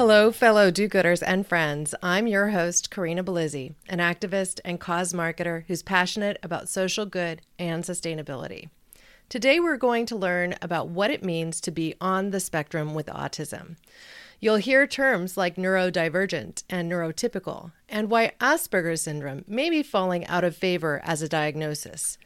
Hello, fellow do gooders and friends. I'm your host, Corinna Bellizzi, an activist and cause marketer who's passionate about social good and sustainability. Today, we're going to learn about what it means to be on the spectrum with autism. You'll hear terms like neurodivergent and neurotypical, and why Asperger's syndrome may be falling out of favor as a diagnosis.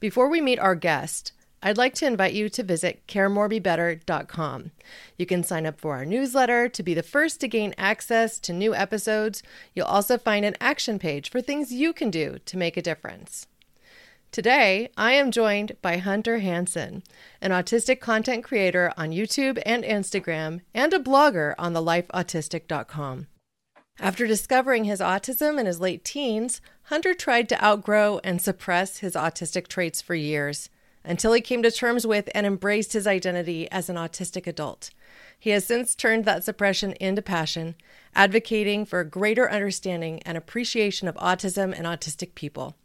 Before we meet our guest, I'd like to invite you to visit caremorebebetter.com. You can sign up for our newsletter to be the first to gain access to new episodes. You'll also find an action page for things you can do to make a difference. Today, I am joined by Hunter Hansen, an autistic content creator on YouTube and Instagram, and a blogger on thelifeautistic.com. After discovering his autism in his late teens, Hunter tried to outgrow and suppress his autistic traits for years until he came to terms with and embraced his identity as an autistic adult. He has since turned that suppression into passion, advocating for a greater understanding and appreciation of autism and autistic people.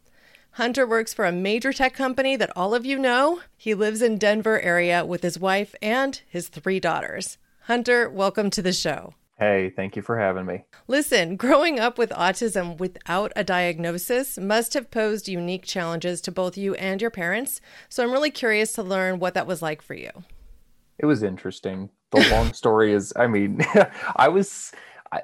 Hunter works for a major tech company that all of you know. He lives in Denver area with his wife and his three daughters. Hunter, welcome to the show. Hey, thank you for having me. Listen, growing up with autism without a diagnosis must have posed unique challenges to both you and your parents. So I'm really curious to learn what that was like for you. It was interesting. The long story is, I mean, I was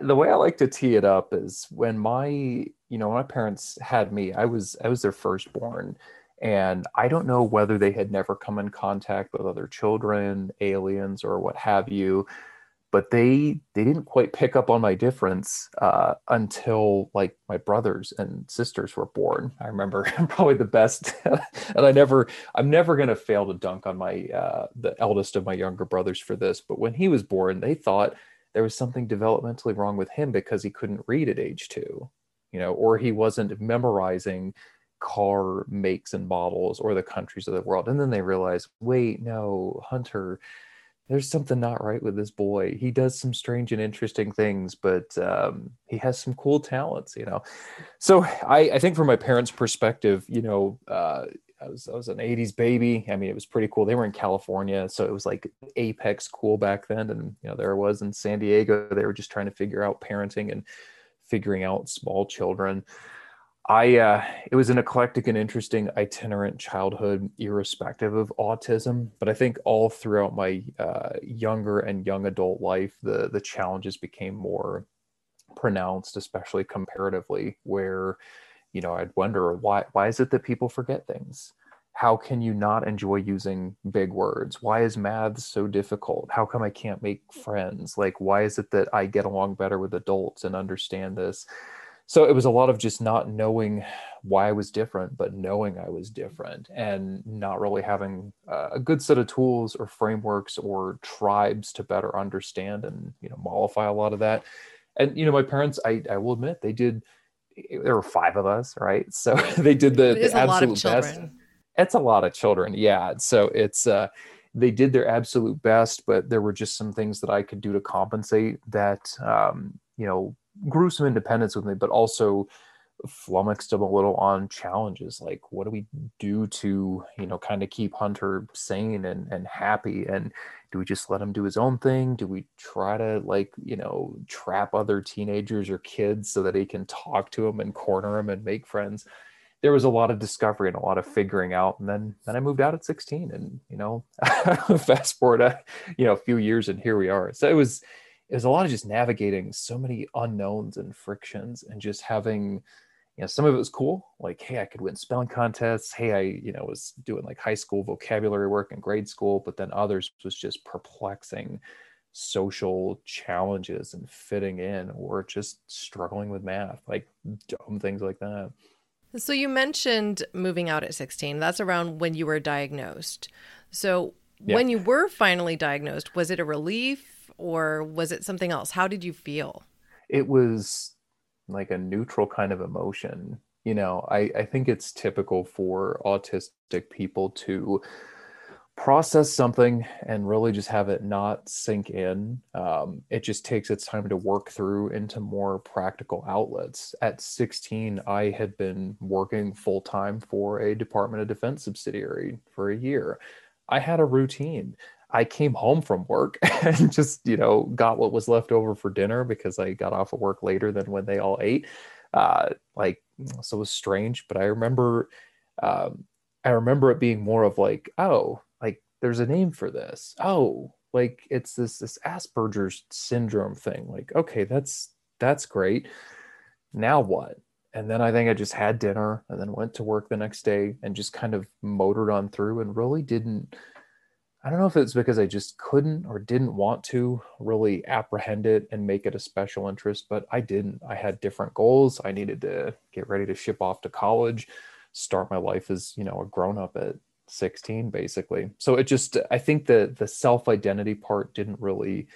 the way I like to tee it up is when my, you know, my parents had me, I was I was their firstborn and I don't know whether they had never come in contact with other children, aliens or what have you but they they didn't quite pick up on my difference uh, until like my brothers and sisters were born. I remember probably the best, and I never I'm never gonna fail to dunk on my uh, the eldest of my younger brothers for this. But when he was born, they thought there was something developmentally wrong with him because he couldn't read at age two, you know, or he wasn't memorizing car makes and models or the countries of the world. And then they realized, wait, no, Hunter there's something not right with this boy. He does some strange and interesting things, but um, he has some cool talents, you know. So I, I think from my parents' perspective, you know, uh, I was I was an '80s baby. I mean, it was pretty cool. They were in California, so it was like apex cool back then. And you know, there I was in San Diego. They were just trying to figure out parenting and figuring out small children. I uh, it was an eclectic and interesting itinerant childhood, irrespective of autism. But I think all throughout my uh, younger and young adult life, the the challenges became more pronounced, especially comparatively. Where you know I'd wonder why why is it that people forget things? How can you not enjoy using big words? Why is math so difficult? How come I can't make friends? Like why is it that I get along better with adults and understand this? So it was a lot of just not knowing why I was different, but knowing I was different and not really having a good set of tools or frameworks or tribes to better understand and, you know, mollify a lot of that. And, you know, my parents, I, I will admit they did, there were five of us, right? So they did the, the absolute best. It's a lot of children. Yeah. So it's, uh, they did their absolute best, but there were just some things that I could do to compensate that, um, you know, grew some independence with me, but also flummoxed him a little on challenges like what do we do to you know kind of keep hunter sane and, and happy? And do we just let him do his own thing? Do we try to like you know trap other teenagers or kids so that he can talk to them and corner them and make friends? There was a lot of discovery and a lot of figuring out and then then i moved out at 16 and you know fast forward a you know a few years and here we are. So it was it was a lot of just navigating so many unknowns and frictions and just having you know some of it was cool. Like hey i could win spelling contests. Hey i you know was doing like high school vocabulary work in grade school but then others was just perplexing social challenges and fitting in or just struggling with math like dumb things like that. So you mentioned moving out at 16 that's around when you were diagnosed. So yeah. when you were finally diagnosed was it a relief or was it something else? How did you feel? It was like a neutral kind of emotion. you know, I, I think it's typical for autistic people to process something and really just have it not sink in. Um, it just takes its time to work through into more practical outlets. At 16, I had been working full time for a Department of Defense subsidiary for a year. I had a routine. I came home from work and just, you know, got what was left over for dinner because I got off of work later than when they all ate. Uh, like, so it was strange, but I remember, um, I remember it being more of like, oh, like there's a name for this. Oh, like it's this this Asperger's syndrome thing. Like, okay, that's that's great. Now what? And then I think I just had dinner and then went to work the next day and just kind of motored on through and really didn't I don't know if it's because I just couldn't or didn't want to really apprehend it and make it a special interest, but I didn't. I had different goals. I needed to get ready to ship off to college, start my life as, you know, a grown up at 16 basically. So it just I think the the self-identity part didn't really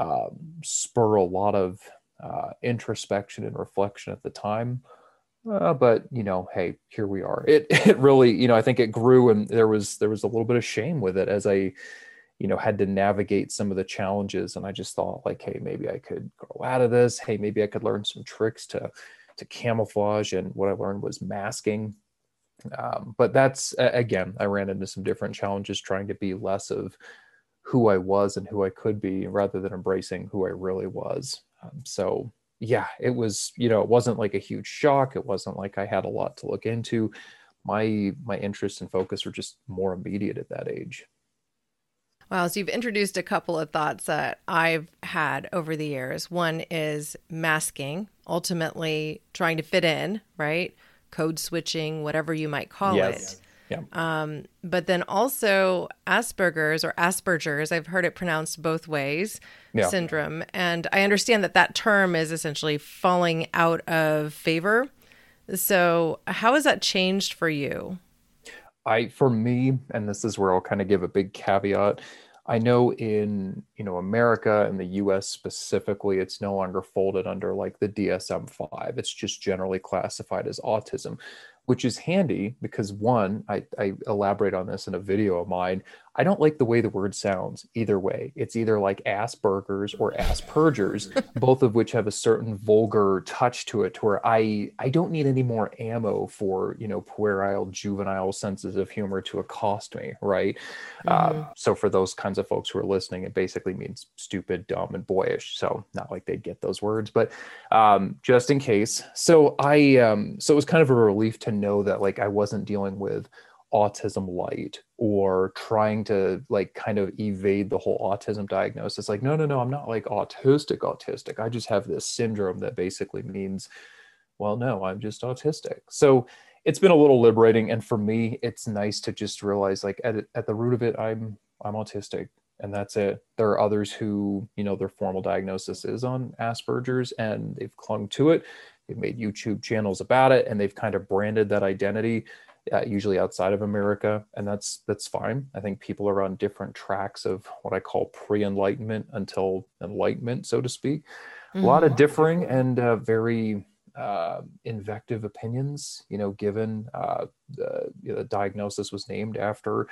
um, spur a lot of uh, introspection and reflection at the time uh, but you know, hey, here we are. It it really, you know, I think it grew, and there was there was a little bit of shame with it as I, you know, had to navigate some of the challenges. And I just thought, like, hey, maybe I could grow out of this. Hey, maybe I could learn some tricks to to camouflage. And what I learned was masking. Um, but that's again, I ran into some different challenges trying to be less of who I was and who I could be, rather than embracing who I really was. Um, so yeah, it was, you know, it wasn't like a huge shock. It wasn't like I had a lot to look into. My my interest and focus were just more immediate at that age. Wow, so you've introduced a couple of thoughts that I've had over the years. One is masking, ultimately trying to fit in, right? Code switching, whatever you might call yes. it. Yeah. Um, but then also Asperger's or Asperger's, I've heard it pronounced both ways, yeah. syndrome. And I understand that that term is essentially falling out of favor. So, how has that changed for you? I, for me, and this is where I'll kind of give a big caveat. I know in you know America and the U.S. specifically, it's no longer folded under like the DSM-5. It's just generally classified as autism, which is handy because one, I, I, elaborate on this in a video of mine. I don't like the way the word sounds either way. It's either like Asperger's or Asperger's, both of which have a certain vulgar touch to it, to where I I don't need any more ammo for you know puerile, juvenile senses of humor to accost me, right? Mm-hmm. Uh, so for those kinds of folks who are listening, it basically means stupid, dumb, and boyish. So not like they'd get those words, but um, just in case. So I um, so it was kind of a relief to know that like I wasn't dealing with autism light or trying to like kind of evade the whole autism diagnosis. Like no no no i'm not like autistic autistic. I just have this syndrome that basically means well no i'm just autistic. So it's been a little liberating and for me it's nice to just realize like at, at the root of it i'm i'm autistic and that's it. There are others who you know their formal diagnosis is on asperger's and they've clung to it. They've made youtube channels about it and they've kind of branded that identity uh, usually outside of America, and that's that's fine. I think people are on different tracks of what I call pre-enlightenment until enlightenment, so to speak. Mm-hmm. A lot of mm-hmm. differing and uh, very uh, invective opinions. You know, given uh, the, you know, the diagnosis was named after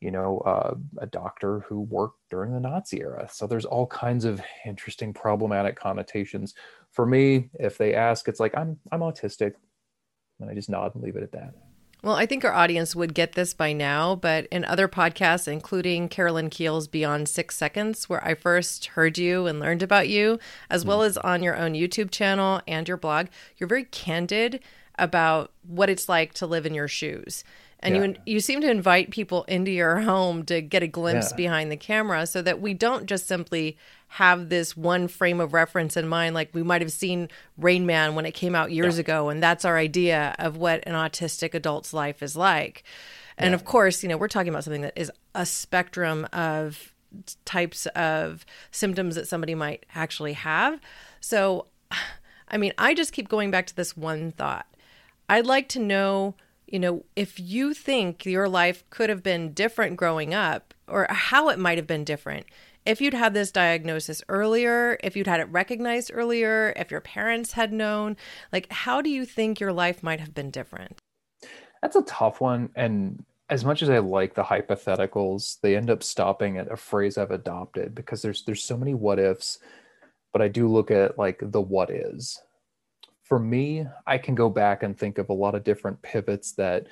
you know, uh, a doctor who worked during the Nazi era. So there's all kinds of interesting, problematic connotations. For me, if they ask, it's like I'm I'm autistic, and I just nod and leave it at that. Well, I think our audience would get this by now, but in other podcasts, including Carolyn Kiel's Beyond Six Seconds, where I first heard you and learned about you, as well hmm. as on your own YouTube channel and your blog, you're very candid about what it's like to live in your shoes and yeah. you you seem to invite people into your home to get a glimpse yeah. behind the camera so that we don't just simply have this one frame of reference in mind like we might have seen Rain Man when it came out years yeah. ago and that's our idea of what an autistic adult's life is like. And of course, you know, we're talking about something that is a spectrum of types of symptoms that somebody might actually have. So I mean, I just keep going back to this one thought. I'd like to know you know, if you think your life could have been different growing up or how it might have been different if you'd had this diagnosis earlier, if you'd had it recognized earlier, if your parents had known, like how do you think your life might have been different? That's a tough one. And as much as I like the hypotheticals, they end up stopping at a phrase I've adopted because there's there's so many what ifs, but I do look at like the what is. For me, I can go back and think of a lot of different pivots that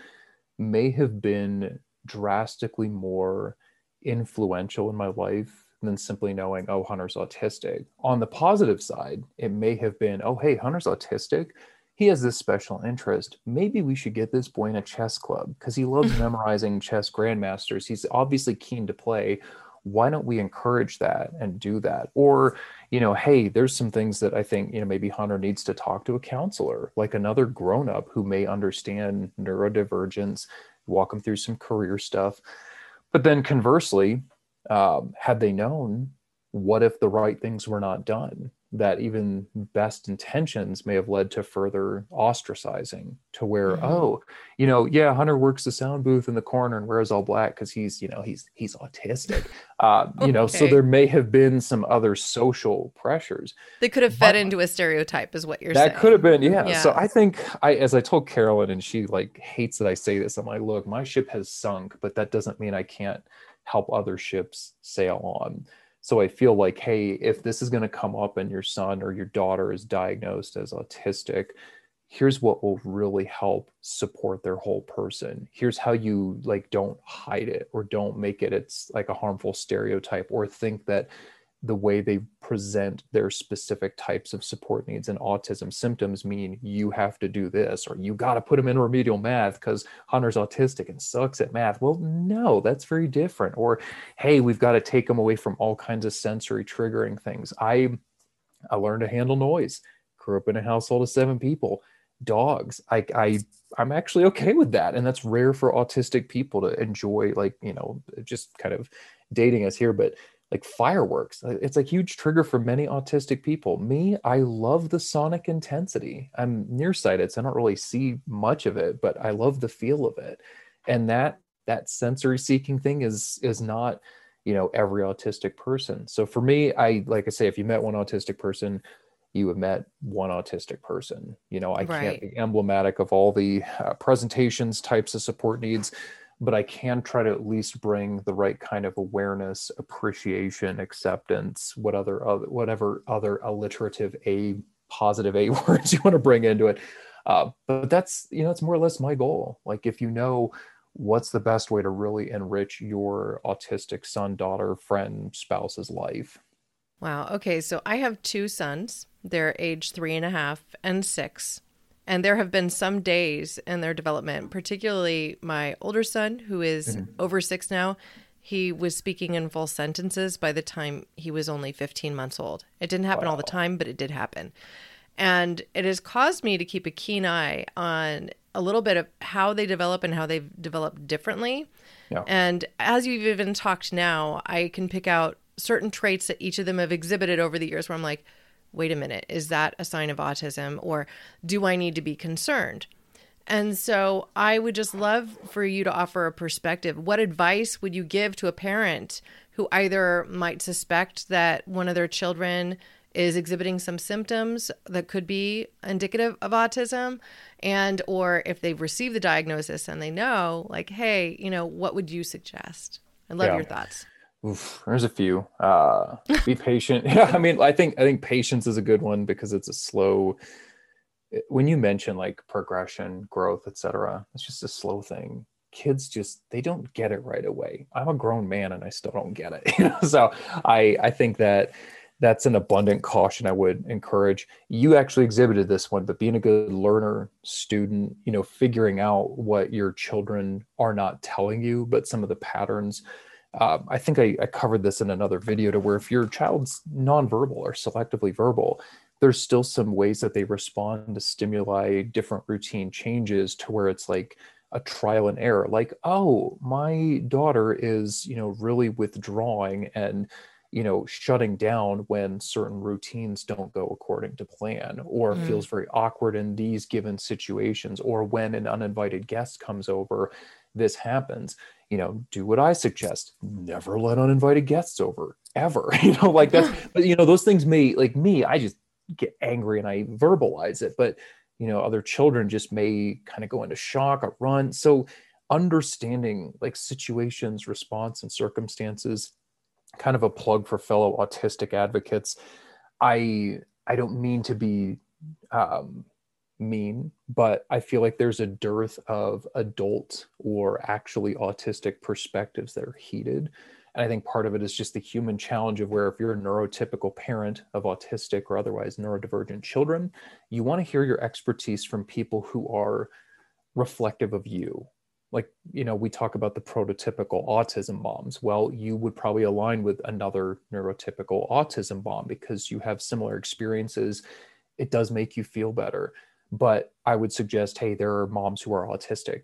may have been drastically more influential in my life than simply knowing, oh, Hunter's autistic. On the positive side, it may have been, oh, hey, Hunter's autistic. He has this special interest. Maybe we should get this boy in a chess club because he loves memorizing chess grandmasters. He's obviously keen to play. Why don't we encourage that and do that? Or, you know, hey, there's some things that I think, you know, maybe Hunter needs to talk to a counselor, like another grown up who may understand neurodivergence, walk him through some career stuff. But then conversely, um, had they known, what if the right things were not done? That even best intentions may have led to further ostracizing to where, mm-hmm. oh, you know, yeah, Hunter works the sound booth in the corner and wears all black because he's, you know, he's he's autistic. Uh, you know, so there may have been some other social pressures. That could have fed but, into a stereotype, is what you're that saying. That could have been, yeah. yeah. So I think I as I told Carolyn and she like hates that I say this, I'm like, look, my ship has sunk, but that doesn't mean I can't help other ships sail on. So I feel like, hey, if this is going to come up and your son or your daughter is diagnosed as autistic, here's what will really help support their whole person. Here's how you like don't hide it or don't make it it's like a harmful stereotype or think that the way they present their specific types of support needs and autism symptoms mean you have to do this or you got to put them in remedial math because Hunter's autistic and sucks at math. Well, no, that's very different. Or, hey, we've got to take them away from all kinds of sensory triggering things. I I learned to handle noise. Grew up in a household of seven people. Dogs. I I I'm actually okay with that, and that's rare for autistic people to enjoy. Like you know, just kind of dating us here, but like fireworks. Uh, it's a huge trigger for many autistic people. Me, I love the sonic intensity. I'm nearsighted, so I don't really see much of it, but I love the feel of it. And that that sensory seeking thing is is not, you know, every autistic person. So for me, I like I say, if you met one autistic person, you have met one autistic person. You know, I right. can't be emblematic of all the uh, presentations, types of support needs but I can try to at least bring the right kind of awareness, appreciation, acceptance, what other, other whatever other alliterative a positive a words you want to bring into it. Uh, but that's you know it's more or less my goal. Like if you know what's the best way to really enrich your autistic son, daughter, friend, spouse's life. Wow. Okay. So I have two sons. They're age three and a half and six. And there have been some days in their development, particularly my older son, who is mm-hmm. over six now. He was speaking in full sentences by the time he was only 15 months old. It didn't happen wow. all the time, but it did happen. And it has caused me to keep a keen eye on a little bit of how they develop and how they've developed differently. Yeah. And as you've even talked now, I can pick out certain traits that each of them have exhibited over the years where I'm like, wait a minute, is that a sign of autism or do I need to be concerned? And so I would just love for you to offer a perspective. What advice would you give to a parent who either might suspect that one of their children is exhibiting some symptoms that could be indicative of autism and or if they've received the diagnosis and they know like hey, you know, what would you suggest? I love yeah. your thoughts. Oof, there's a few. Uh, be patient. yeah, I mean, I think I think patience is a good one because it's a slow. When you mention like progression, growth, etc., it's just a slow thing. Kids just they don't get it right away. I'm a grown man and I still don't get it. So I I think that that's an abundant caution I would encourage. You actually exhibited this one, but being a good learner, student, you know, figuring out what your children are not telling you, but some of the patterns uh, I think I, I, covered this in another video to where if your child's nonverbal or selectively verbal, there's still some ways that they respond to stimuli, different routine changes to where it's like a trial and error. Like, oh, my daughter is, you know, really withdrawing and, you know, shutting down when certain routines don't go according to plan, or mm. feels very awkward in these given situations, or when an uninvited guest comes over, this happens you know, do what I suggest. Never let uninvited guests over ever you know like that's but you know those things may like me i just get angry and i verbalize it but you know other children just may kind of go into shock or run so understanding like situations response and circumstances kind of a plug for fellow autistic advocates i i don't mean to be um, mean but i feel like there's a dearth of adult or actually autistic perspectives that are heated and I think part of it is just the human challenge of where if you're a neurotypical parent of autistic or otherwise neurodivergent children, you want to hear your expertise from people who are reflective of you. Like, you know, we talk about the prototypical autism moms. Well, you would probably align with another neurotypical autism mom because you have similar experiences. It does make you feel better. But I would suggest, hey, there are moms who are autistic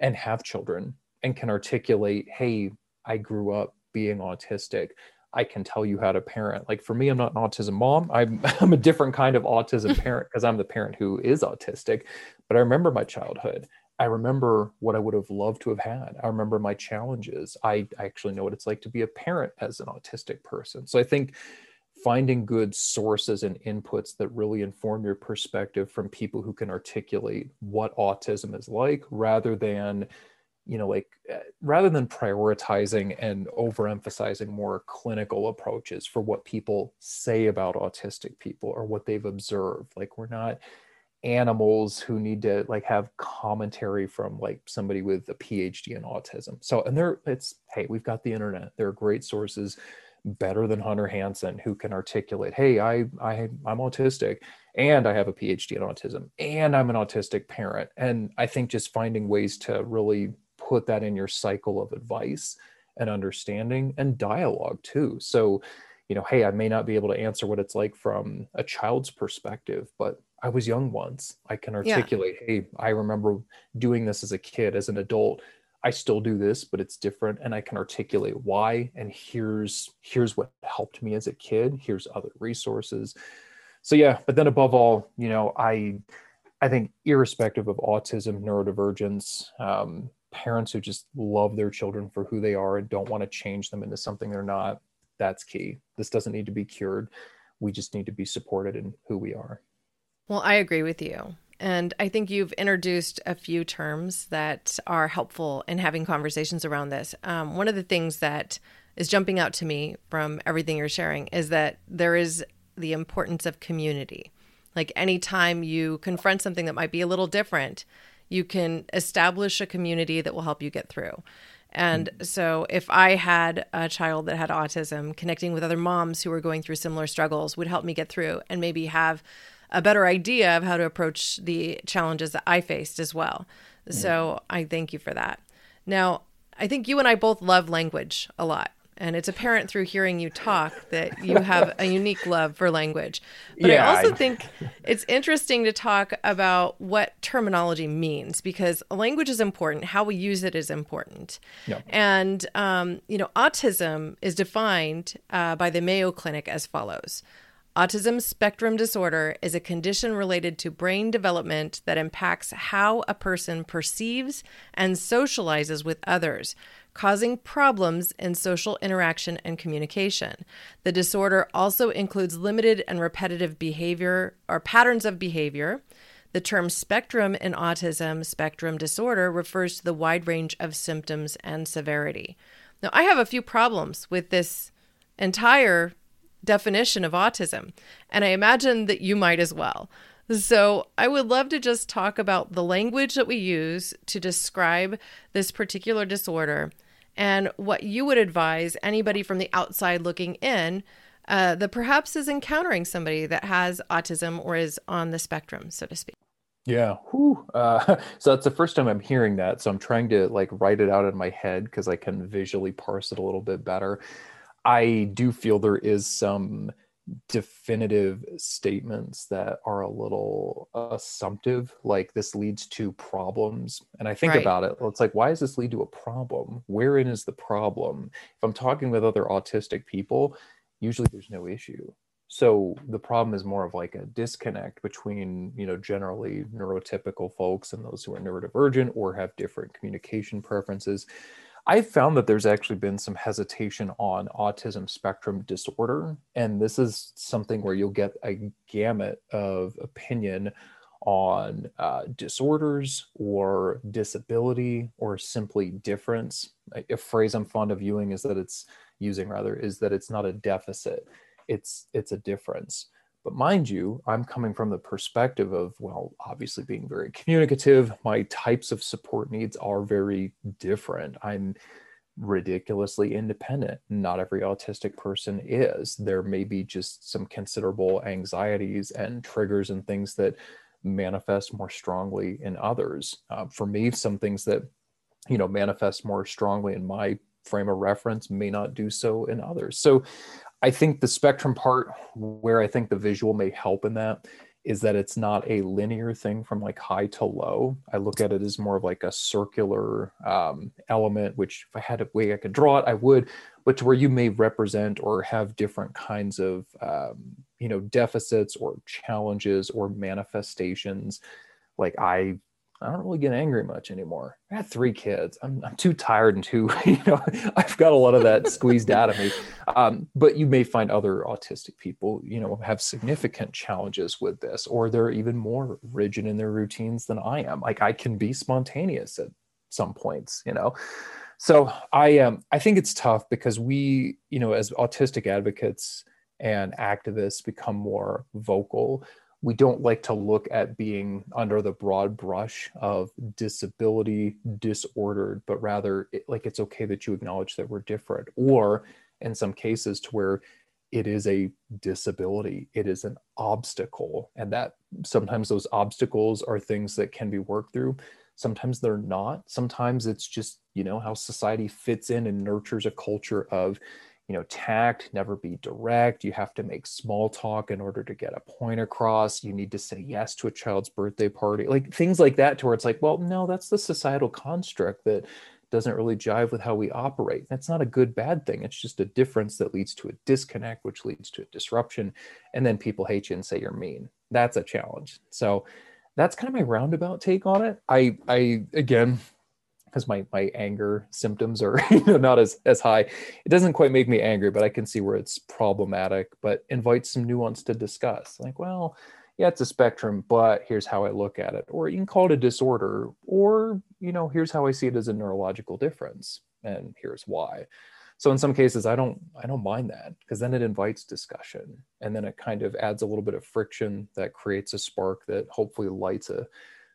and have children and can articulate, hey, I grew up being autistic. I can tell you how to parent. Like for me i'm not an autism mom. I'm, I'm a different kind of autism parent because i'm the parent who is autistic. But i remember my childhood. I remember what i would have loved to have had. I remember my challenges. I, I actually know what it's like to be a parent as an autistic person. So i think finding good sources and inputs that really inform your perspective from people who can articulate what autism is like rather than you know like uh, rather than prioritizing and overemphasizing more clinical approaches for what people say about autistic people or what they've observed. Like we're not animals who need to like have commentary from like somebody with a phd in autism. So and there it's hey we've got the internet. There are great sources better than hunter hansen who can articulate hey i i i'm autistic and i have a phd in autism and i'm an autistic parent and i think just finding ways to really put that in your cycle of advice and understanding and dialogue too. So, you know, hey, I may not be able to answer what it's like from a child's perspective, but I was young once. I can articulate, yeah. hey, I remember doing this as a kid, as an adult. I still do this, but it's different and I can articulate why and here's here's what helped me as a kid, here's other resources. So yeah, but then above all, you know, I I think irrespective of autism, neurodivergence, um, parents who just love their children for who they are and don't want to change them into something they're not that's key. This doesn't need to be cured. We just need to be supported in who we are. Well i agree with you and i think you've introduced a few terms that are helpful in having conversations around this um, one of the things that is jumping out to me from everything you're sharing is that there is the importance of community like anytime you confront something that might be a little different you can establish a community that will help you get through. And mm-hmm. so, if I had a child that had autism, connecting with other moms who were going through similar struggles would help me get through and maybe have a better idea of how to approach the challenges that I faced as well. So, I thank you for that. Now, I think you and I both love language a lot. And it's apparent through hearing you talk that you have a unique love for language. But yeah, I also I... think it's interesting to talk about what terminology means because language is important. How we use it is important. Yeah. And, um, you know, autism is defined uh, by the Mayo Clinic as follows Autism spectrum disorder is a condition related to brain development that impacts how a person perceives and socializes with others, causing problems in social interaction and communication. The disorder also includes limited and repetitive behavior or patterns of behavior. The term spectrum in autism spectrum disorder refers to the wide range of symptoms and severity. Now, I have a few problems with this entire definition of autism, and I imagine that you might as well. So, I would love to just talk about the language that we use to describe this particular disorder and what you would advise anybody from the outside looking in uh, that perhaps is encountering somebody that has autism or is on the spectrum, so to speak. Yeah. Uh, so that's the first time I'm hearing that. So I'm trying to like write it out in my head because I can visually parse it a little bit better. I do feel there is some definitive statements that are a little assumptive like this leads to problems. And i think right. about it it's like why does this lead to a problem? Wherein is the problem? If i'm talking with other autistic people usually there's no issue. So the problem is more of like a disconnect between you know generally neurotypical folks and those who are neurodivergent or have different communication preferences I've found that there's actually been some hesitation on autism spectrum disorder. And this is something where you'll get a gamut of opinion on uh, disorders or disability or simply difference. A phrase I'm fond of viewing is that it's using rather is that it's not a deficit, it's it's a difference. But mind you, I'm coming from the perspective of, well, obviously being very communicative. My types of support needs are very different. I'm ridiculously independent. Not every autistic person is. There may be just some considerable anxieties and triggers and things that manifest more strongly in others. Uh, for me, some things that, you know, manifest more strongly in my frame of reference may not do so in others. So I think the spectrum part, where I think the visual may help in that, is that it's not a linear thing from like high to low. I look at it as more of like a circular um, element, which if I had a way I could draw it, I would, but to where you may represent or have different kinds of, um, you know, deficits or challenges or manifestations. Like I I don't really get angry much anymore. I had three kids. I'm, I'm too tired and too, you know, I've got a lot of that squeezed out of me. Um, but you may find other autistic people, you know, have significant challenges with this, or they're even more rigid in their routines than I am. Like I can be spontaneous at some points, you know. So I. Um, I think it's tough because we, you know, as autistic advocates and activists become more vocal we don't like to look at being under the broad brush of disability disordered but rather it, like it's okay that you acknowledge that we're different or in some cases to where it is a disability it is an obstacle and that sometimes those obstacles are things that can be worked through. Sometimes they're not. Sometimes it's just you know how society fits in and nurtures a culture of you know tact never be direct. You have to make small talk in order to get a point across. You need to say yes to a child's birthday party like things like that to where it's like well no that's the societal construct that doesn't really jive with how we operate. That's not a good bad thing. It's just a difference that leads to a disconnect which leads to a disruption and then people hate you and say you're mean. That's a challenge. So that's kind of my roundabout take on it. I i again because my my anger symptoms are you know not as as high. It doesn't quite make me angry but i can see where it's problematic but invite some nuance to discuss. Like well yeah it's a spectrum but here's how i look at it. Or you can call it a disorder or you know here's how i see it as a neurological difference and here's why. So in some cases i don't i don't mind that because then it invites discussion and then it kind of adds a little bit of friction that creates a spark that hopefully lights a,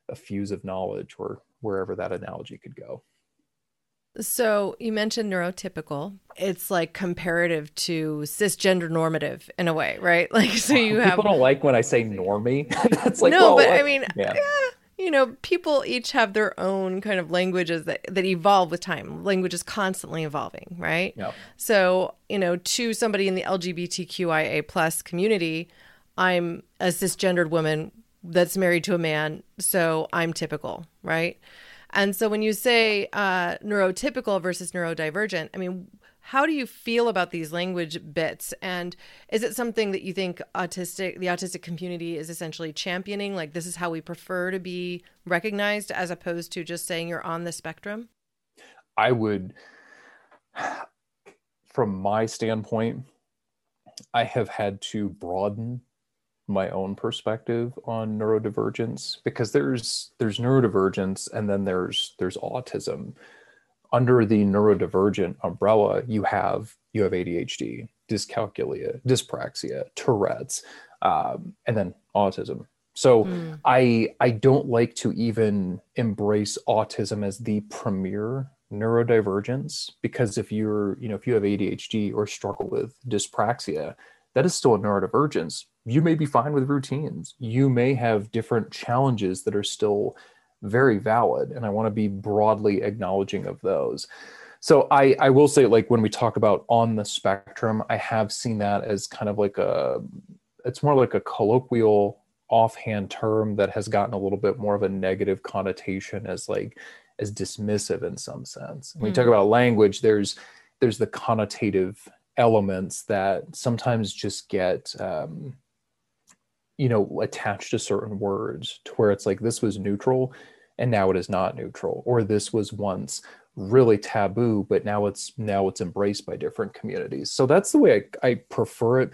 a fuse of knowledge or wherever that analogy could go. So you mentioned neurotypical. It's like comparative to cisgender normative in a way, right? Like so you people have people don't like when I say normie. That's like no, well, but I mean, yeah. yeah. you know, people each have their own kind of languages that that evolve with time. Language is constantly evolving, right? Yeah. So you know, to somebody in the LGBTQIA plus community, I'm a cisgendered woman that's married to a man, so I'm typical, right? And so when you say uh, neurotypical versus neurodivergent, I mean, how do you feel about these language bits? And is it something that you think autistic, the autistic community is essentially championing? Like this is how we prefer to be recognized, as opposed to just saying you're on the spectrum. I would, from my standpoint, I have had to broaden my own perspective on neurodivergence because there's there's neurodivergence and then there's there's autism under the neurodivergent umbrella you have you have adhd dyscalculia dyspraxia tourette's um, and then autism so mm. i i don't like to even embrace autism as the premier neurodivergence because if you're you know if you have adhd or struggle with dyspraxia that is still a neurodivergence. You may be fine with routines. You may have different challenges that are still very valid. And I want to be broadly acknowledging of those. So I, I will say, like when we talk about on the spectrum, I have seen that as kind of like a, it's more like a colloquial offhand term that has gotten a little bit more of a negative connotation as like as dismissive in some sense. When mm-hmm. we talk hmm. about language, there's there's the connotative elements that sometimes just get um, you know attached to certain words to where it's like this was neutral and now it is not neutral or this was once really taboo but now it's now it's embraced by different communities. So that's the way i, I prefer it.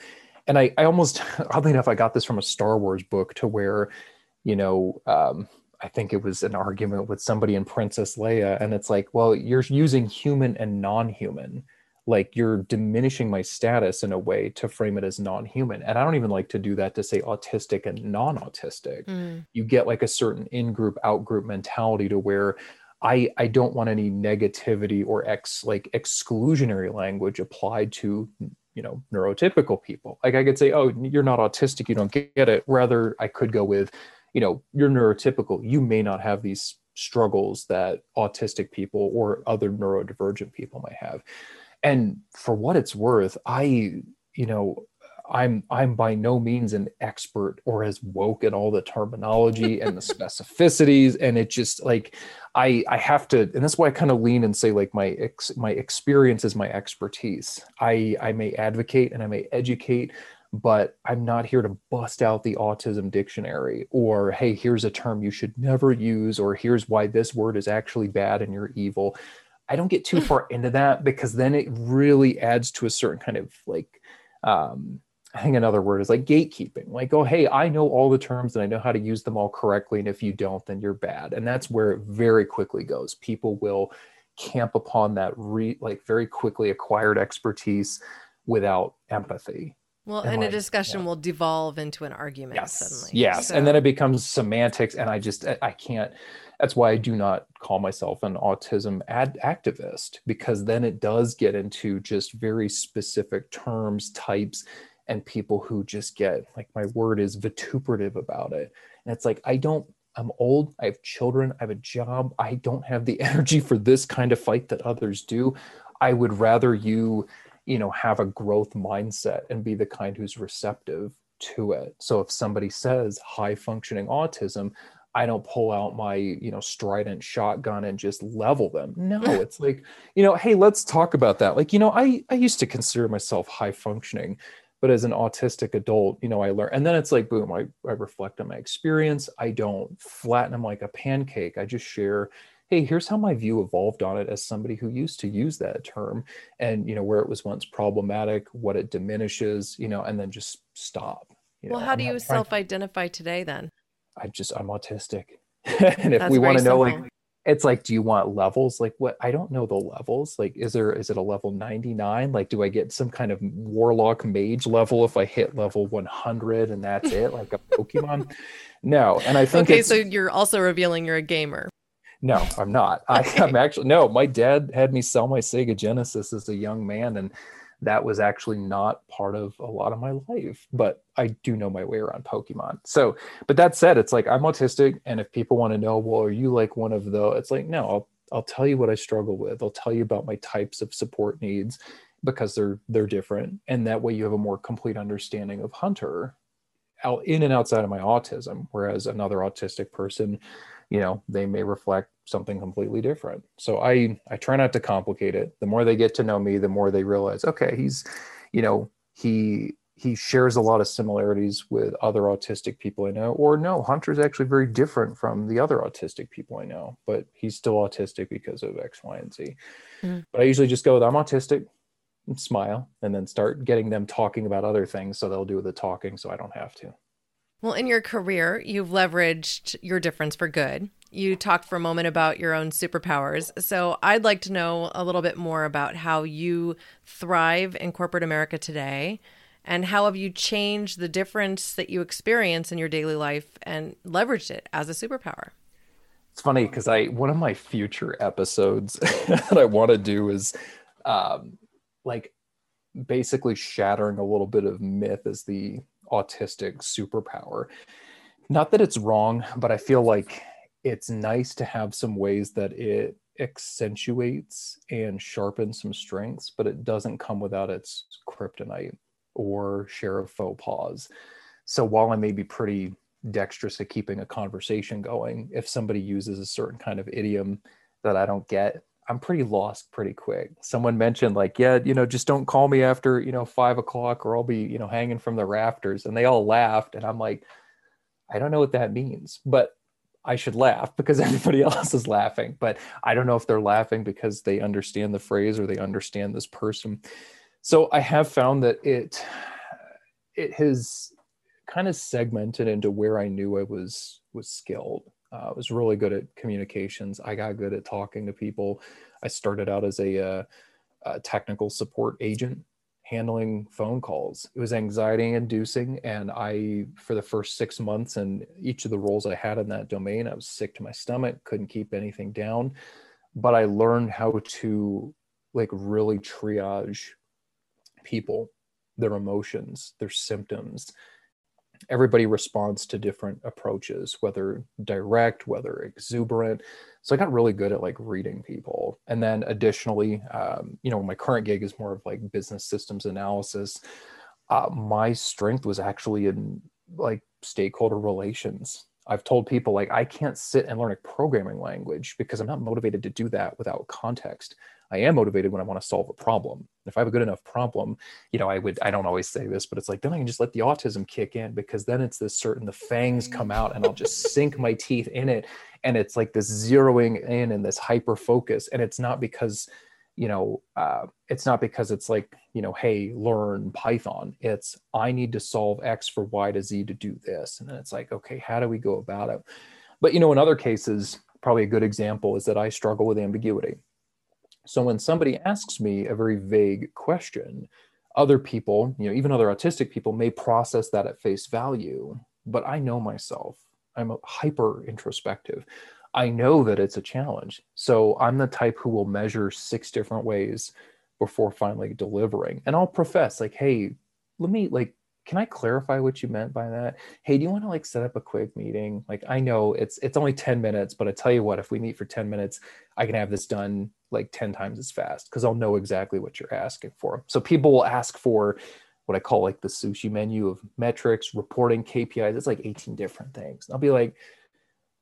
And I, I almost oddly enough i got this from a star wars book to where you know um, i think it was an argument with somebody in princess leia and it's like well you're using human and non-human like you're diminishing my status in a way to frame it as non-human. And i don't even like to do that to say autistic and non-autistic. Mm. you get like a certain in-group out-group mentality to where i i don't want any negativity or ex like exclusionary language applied to you know neurotypical people. Like i could say oh you're not autistic you don't get it. Rather i could go with you know you're neurotypical. You may not have these struggles that autistic people or other neurodivergent people might have and for what it's worth i you know i'm i'm by no means an expert or as woke at all the terminology and the specificities. And it just like i i have to and that's why i kind of lean and say like my ex, my experience is my expertise. I i may advocate and i may educate but i'm not here to bust out the autism dictionary or hey here's a term you should never use or here's why this word is actually bad and you're evil I don't get too far into that because then it really adds to a certain kind of like um, I think another word is like gatekeeping. Like, oh, hey, I know all the terms and I know how to use them all correctly. And if you don't, then you're bad. And that's where it very quickly goes. People will camp upon that re like very quickly acquired expertise without empathy. Well, and, and like, a discussion yeah. will devolve into an argument yes. suddenly. Yes. So. And then it becomes semantics. And I just I can't that's why I do not call myself an autism ad- activist because then it does get into just very specific terms, types, and people who just get like my word is vituperative about it. And it's like, I don't, I'm old, I have children, I have a job, I don't have the energy for this kind of fight that others do. I would rather you, you know, have a growth mindset and be the kind who's receptive to it. So if somebody says high functioning autism, I don't pull out my, you know, strident shotgun and just level them. No, it's like, you know, hey, let's talk about that. Like, you know, I I used to consider myself high functioning, but as an autistic adult, you know, I learn and then it's like boom, I, I reflect on my experience. I don't flatten them like a pancake. I just share, hey, here's how my view evolved on it as somebody who used to use that term and you know where it was once problematic, what it diminishes, you know, and then just stop. You well, know, how I'm do you self-identify today then? I just I'm autistic. and if That's we want to know like it's like do you want levels like what i don't know the levels like is there is it a level 99 like do i get some kind of warlock mage level if i hit level 100 and that's it like a pokemon no and i think okay so you're also revealing you're a gamer no i'm not. Okay. I, i'm actually no my dad had me sell my sega genesis as a young man and that was actually not part of a lot of my life but i do know my way around pokemon. So but that said it's like i'm autistic and if people want to know well are you like one of the it's like no i'll i'll tell you what i struggle with. I'll tell you about my types of support needs because they're they're different and that way you have a more complete understanding of hunter out in and outside of my autism whereas another autistic person you know they may reflect something completely different. So i i try not to complicate it. The more they get to know me the more they realize okay he's you know he he shares a lot of similarities with other autistic people i know. Or no hunter's actually very different from the other autistic people i know but he's still autistic because of x y and z. Mm. but i usually just go with i'm autistic and smile and then start getting them talking about other things. So they'll do the talking so i don't have to well, in your career, you've leveraged your difference for good. You talked for a moment about your own superpowers. So I'd like to know a little bit more about how you thrive in corporate America today and how have you changed the difference that you experience in your daily life and leveraged it as a superpower? It's funny because I one of my future episodes that I want to do is um, like basically shattering a little bit of myth as the autistic superpower. Not that it's wrong, but I feel like it's nice to have some ways that it accentuates and sharpens some strengths, but it doesn't come without its kryptonite or share of faux pas. So while I may be pretty dexterous at keeping a conversation going, if somebody uses a certain kind of idiom that I don't get, I'm pretty lost pretty quick. Someone mentioned like, yeah, you know, just don't call me after, you know, five o'clock or I'll be, you know, hanging from the rafters. And they all laughed. And I'm like, I don't know what that means, but I should laugh because everybody else is laughing. But I don't know if they're laughing because they understand the phrase or they understand this person. So I have found that it it has kind of segmented into where I knew I was was skilled. Uh, I was really good at communications. I got good at talking to people. I started out as a, uh, a technical support agent handling phone calls. It was anxiety inducing. And I, for the first six months and each of the roles I had in that domain, I was sick to my stomach, couldn't keep anything down. But I learned how to like really triage people, their emotions, their symptoms, everybody responds to different approaches whether direct whether exuberant. So i got really good at like reading people. And then additionally um, you know my current gig is more of like business systems analysis. Uh, my strength was actually in like stakeholder relations. I've told people like i can't sit and learn a programming language because i'm not motivated to do that without context I am motivated when I want to solve a problem. If I have a good enough problem, you know, I would, I don't always say this, but it's like, then I can just let the autism kick in because then it's this certain, the fangs come out and I'll just sink my teeth in it. And it's like this zeroing in and this hyper focus. And it's not because, you know, uh, it's not because it's like, you know, hey, learn Python. It's, I need to solve X for Y to Z to do this. And then it's like, okay, how do we go about it? But, you know, in other cases, probably a good example is that I struggle with ambiguity so when somebody asks me a very vague question, other people, you know, even other autistic people may process that at face value, but I know myself. I'm hyper introspective. I know that it's a challenge. So I'm the type who will measure six different ways before finally delivering. And I'll profess like, "Hey, let me like can I clarify what you meant by that? Hey, do you want to like set up a quick meeting? Like I know it's it's only 10 minutes, but I tell you what, if we meet for 10 minutes, I can have this done like 10 times as fast because I'll know exactly what you're asking for. So people will ask for what I call like the sushi menu of metrics, reporting, KPIs. It's like 18 different things. I'll be like,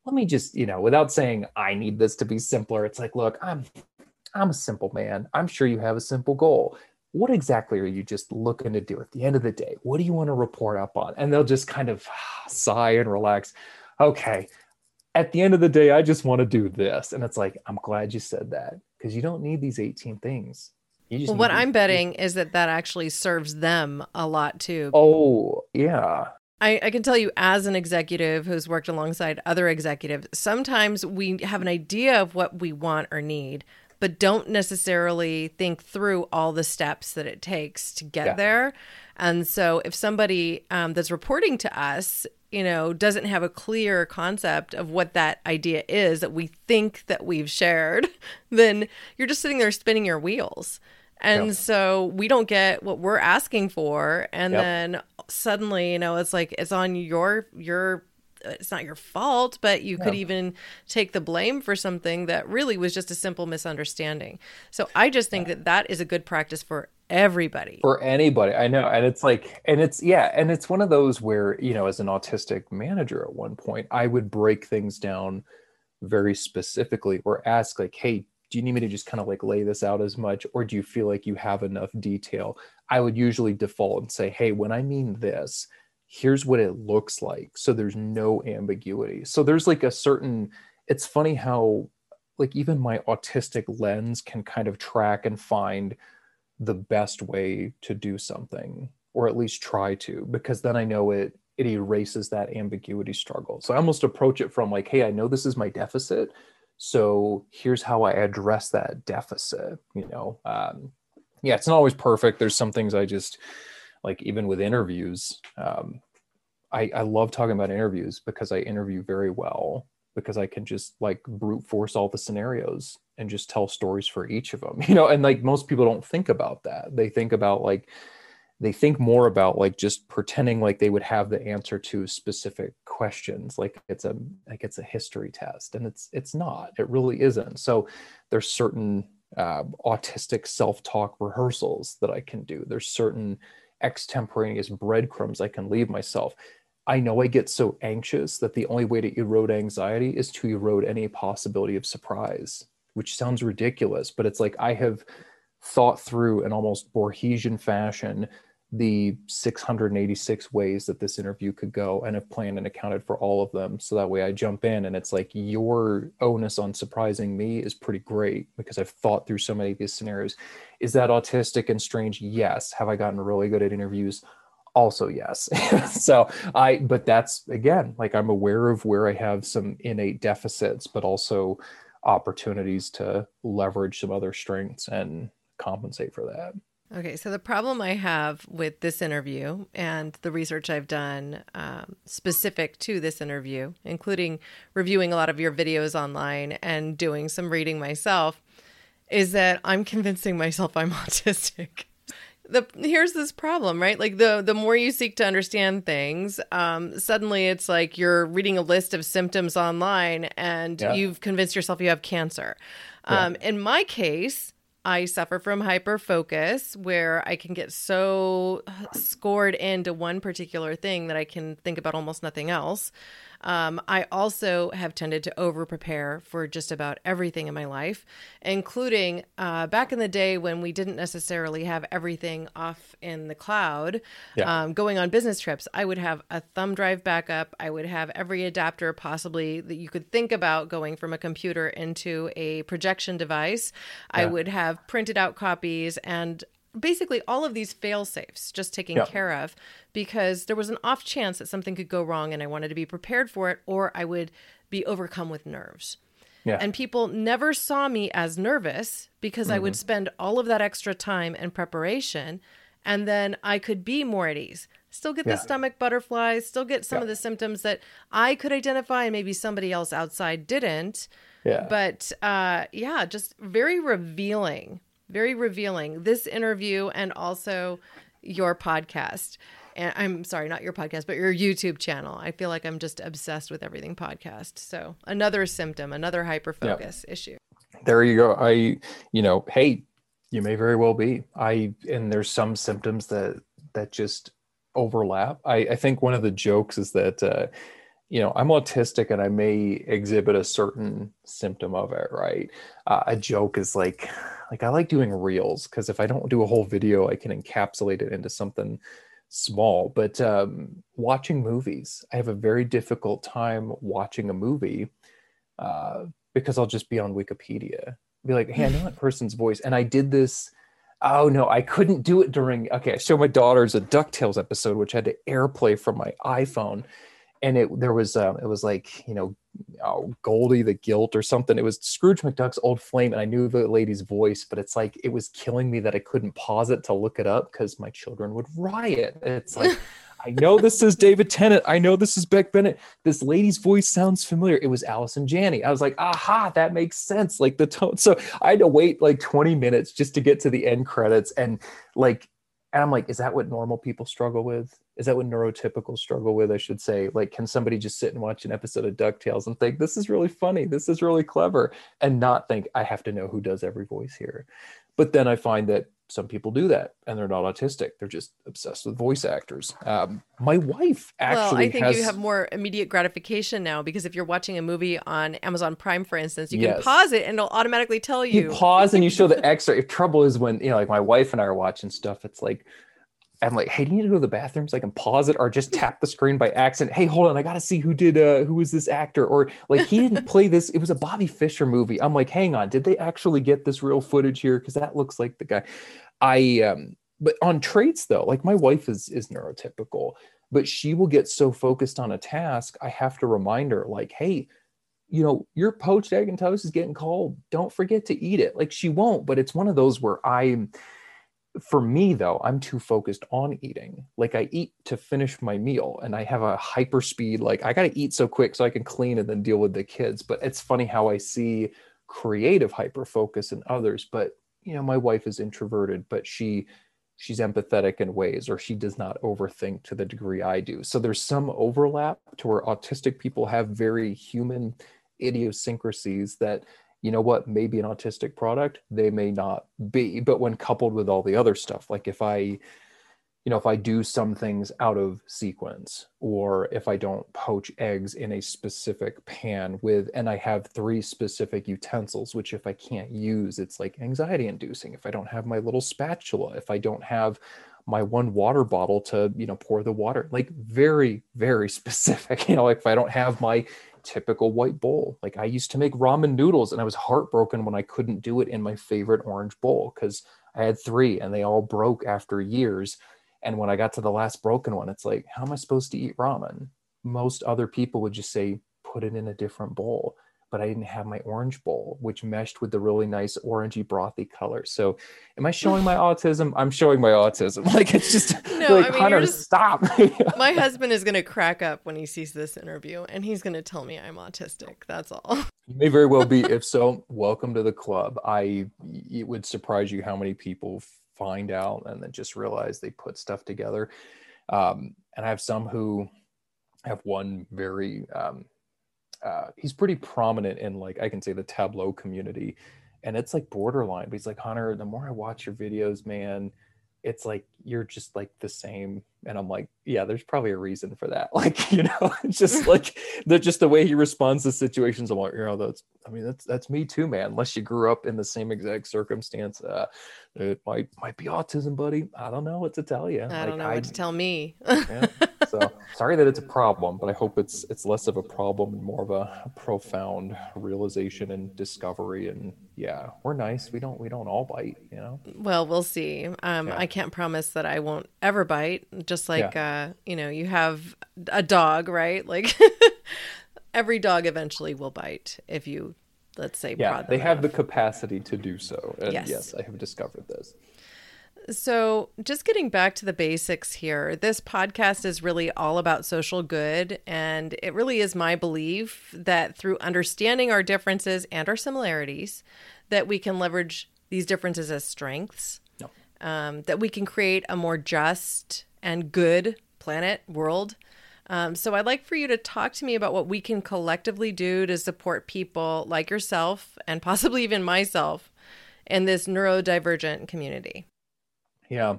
let me just, you know, without saying I need this to be simpler, it's like, look, I'm I'm a simple man. I'm sure you have a simple goal what exactly are you just looking to do at the end of the day? What do you want to report up on? And they'll just kind of sigh and relax. Okay, at the end of the day, I just want to do this. And it's like, I'm glad you said that because you don't need these 18 things. well, what I'm betting is that that actually serves them a lot too. Oh, yeah. I, I, can tell you, as an executive who's worked alongside other executives, sometimes we have an idea of what we want or need, but don't necessarily think through all the steps that it takes to get yeah. there. And so, if somebody um, that's reporting to us, you know, doesn't have a clear concept of what that idea is that we think that we've shared, then you're just sitting there spinning your wheels. And yep. so we don't get what we're asking for. And yep. then suddenly, you know, it's like it's on your your it's not your fault, but you could even take the blame for something that really was just a simple misunderstanding. So I just think yeah. that that is a good practice for everybody. For anybody. I know. And it's like, and it's, yeah. And it's one of those where, you know, as an autistic manager at one point, I would break things down very specifically or ask, like, hey, do you need me to just kind of like lay this out as much or do you feel like you have enough detail i would usually default and say hey when i mean this here's what it looks like so there's no ambiguity. So there's like a certain it's funny how like even my autistic lens can kind of track and find the best way to do something or at least try to because then i know it it erases that ambiguity struggle. So i almost approach it from like hey i know this is my deficit so here's how i address that deficit you know? Um, yeah it's not always perfect. There's some things i just like even with interviews um, I, I love talking about interviews because i interview very well because i can just like brute force all the scenarios and just tell stories for each of them you know and like most people don't think about that. They think about like they think more about like just pretending like they would have the answer to specific questions like it's a like it's a history test and it's it's not. It really isn't. So there's certain uh, autistic self-talk rehearsals that i can do. There's certain extemporaneous breadcrumbs I can leave myself. I know I get so anxious that the only way to erode anxiety is to erode any possibility of surprise, which sounds ridiculous, but it's like I have thought through in almost Borgesian fashion the 686 ways that this interview could go and have planned and accounted for all of them. So that way I jump in and it's like your onus on surprising me is pretty great because I've thought through so many of these scenarios. Is that autistic and strange? Yes. Have I gotten really good at interviews? Also, yes. so I, but that's again, like I'm aware of where I have some innate deficits, but also opportunities to leverage some other strengths and compensate for that. Okay, so the problem I have with this interview and the research I've done um, specific to this interview, including reviewing a lot of your videos online and doing some reading myself, is that I'm convincing myself I'm autistic. The, here's this problem, right? Like the the more you seek to understand things, um, suddenly it's like you're reading a list of symptoms online, and yeah. you've convinced yourself you have cancer. Yeah. Um, in my case, I suffer from hyperfocus where I can get so scored into one particular thing that I can think about almost nothing else. Um, I also have tended to over prepare for just about everything in my life, including uh, back in the day when we didn't necessarily have everything off in the cloud. Yeah. Um, going on business trips, I would have a thumb drive backup. I would have every adapter possibly that you could think about going from a computer into a projection device. Yeah. I would have printed out copies and basically all of these fail safes just taken yeah. care of because there was an off chance that something could go wrong and I wanted to be prepared for it or I would be overcome with nerves. Yeah. And people never saw me as nervous because mm-hmm. I would mm-hmm. spend all of that extra time and preparation and then I could be more at ease. Still get yeah. the stomach butterflies, still get some yeah. of the symptoms that I could identify and maybe somebody else outside didn't. Yeah. But uh, yeah, just very revealing very revealing. This interview and also your podcast. And I'm sorry, not your podcast, but your YouTube channel. I feel like I'm just obsessed with everything podcast. So another symptom, another hyper focus issue. There you go. I, you know, hey, you may very well be. I and there's some symptoms that that just overlap. I, I think one of the jokes is that uh, you know i'm autistic and i may exhibit a certain symptom of it right uh, a joke is like like i like doing reels because if i don't do a whole video i can encapsulate it into something small. But um, watching movies i have a very difficult time watching a movie uh, because i'll just be on wikipedia. Be like hey i know that person's voice and i did this oh no i couldn't do it during okay i showed my daughters a ducktales episode which had to airplay from my iphone and it there was um, it was like you know oh, Goldie the Guilt or something. It was Scrooge McDuck's old flame, and I knew the lady's voice, but it's like it was killing me that I couldn't pause it to look it up because my children would riot. It's like. I know this is David Tennant. I know this is Beck Bennett. This lady's voice sounds familiar. It was Allison Janney. I was like, aha, that makes sense. Like the tone. So I had to wait like 20 minutes just to get to the end credits. And like, and I'm like, is that what normal people struggle with? is that what neurotypical struggle with i should say? Like can somebody just sit and watch an episode of ducktales and think this is really funny. This is really clever and not think i have to know who does every voice here but then i find that some people do that and they're not autistic. They're just obsessed with voice actors. Um, my wife actually well i think has... you have more immediate gratification now because if you're watching a movie on amazon prime for instance you yes. can pause it and it'll automatically tell you you. pause and you show the extra. If trouble is when you know like my wife and i are watching stuff it's like I'm like, hey, do you need to go to the bathroom so I can pause it or just tap the screen by accident? Hey, hold on, I gotta see who did uh who was this actor? Or like he didn't play this, it was a Bobby Fischer movie. I'm like, hang on, did they actually get this real footage here? Because that looks like the guy. I um but on traits though, like my wife is is neurotypical, but she will get so focused on a task, I have to remind her, like, hey, you know, your poached egg and toast is getting cold. Don't forget to eat it. Like she won't, but it's one of those where I'm for me though i'm too focused on eating. Like i eat to finish my meal and i have a hyper speed like i got to eat so quick so i can clean and then deal with the kids. But it's funny how i see creative hyper focus in others but you know my wife is introverted but she she's empathetic in ways or she does not overthink to the degree i do. So there's some overlap to where autistic people have very human idiosyncrasies that you know what, maybe an autistic product, they may not be. But when coupled with all the other stuff, like if I, you know, if I do some things out of sequence, or if I don't poach eggs in a specific pan with, and I have three specific utensils, which if I can't use, it's like anxiety inducing. If I don't have my little spatula, if I don't have my one water bottle to you know pour the water like very very specific you know if i don't have my typical white bowl. Like i used to make ramen noodles and i was heartbroken when i couldn't do it in my favorite orange bowl because i had three and they all broke after years. And when i got to the last broken one it's like how am i supposed to eat ramen? Most other people would just say put it in a different bowl but I didn't have my orange bowl, which meshed with the really nice orangey brothy color. So, am I showing my autism? I'm showing my autism. Like it's just no, like I mean, Hunter, just, stop. my husband is going to crack up when he sees this interview, and he's going to tell me I'm autistic. That's all. You may very well be. If so, welcome to the club. I it would surprise you how many people find out and then just realize they put stuff together. Um, and I have some who have one very um, uh, he's pretty prominent in like I can say the Tableau community, and it's like borderline. But he's like Hunter. The more I watch your videos, man, it's like you're just like the same and i'm like yeah there's probably a reason for that like you know it's just like the just the way he responds to situations i'm like you know that's i mean that's that's me too man unless you grew up in the same exact circumstance uh it might might be autism buddy i don't know what to tell you i like, don't know I, what to tell me yeah, so sorry that it's a problem but i hope it's it's less of a problem and more of a profound realization and discovery. And yeah we're nice. We don't we don't all bite you know? Well we'll see. Um yeah. i can't promise that i won't ever bite just like yeah. uh you know you have a dog right? Like every dog eventually will bite if you let's say yeah they have the capacity to do so. And yes. yes i have discovered this so, just getting back to the basics here, this podcast is really all about social good. And it really is my belief that through understanding our differences and our similarities, that we can leverage these differences as strengths, no. um, that we can create a more just and good planet, world. Um, so, I'd like for you to talk to me about what we can collectively do to support people like yourself and possibly even myself in this neurodivergent community. Yeah.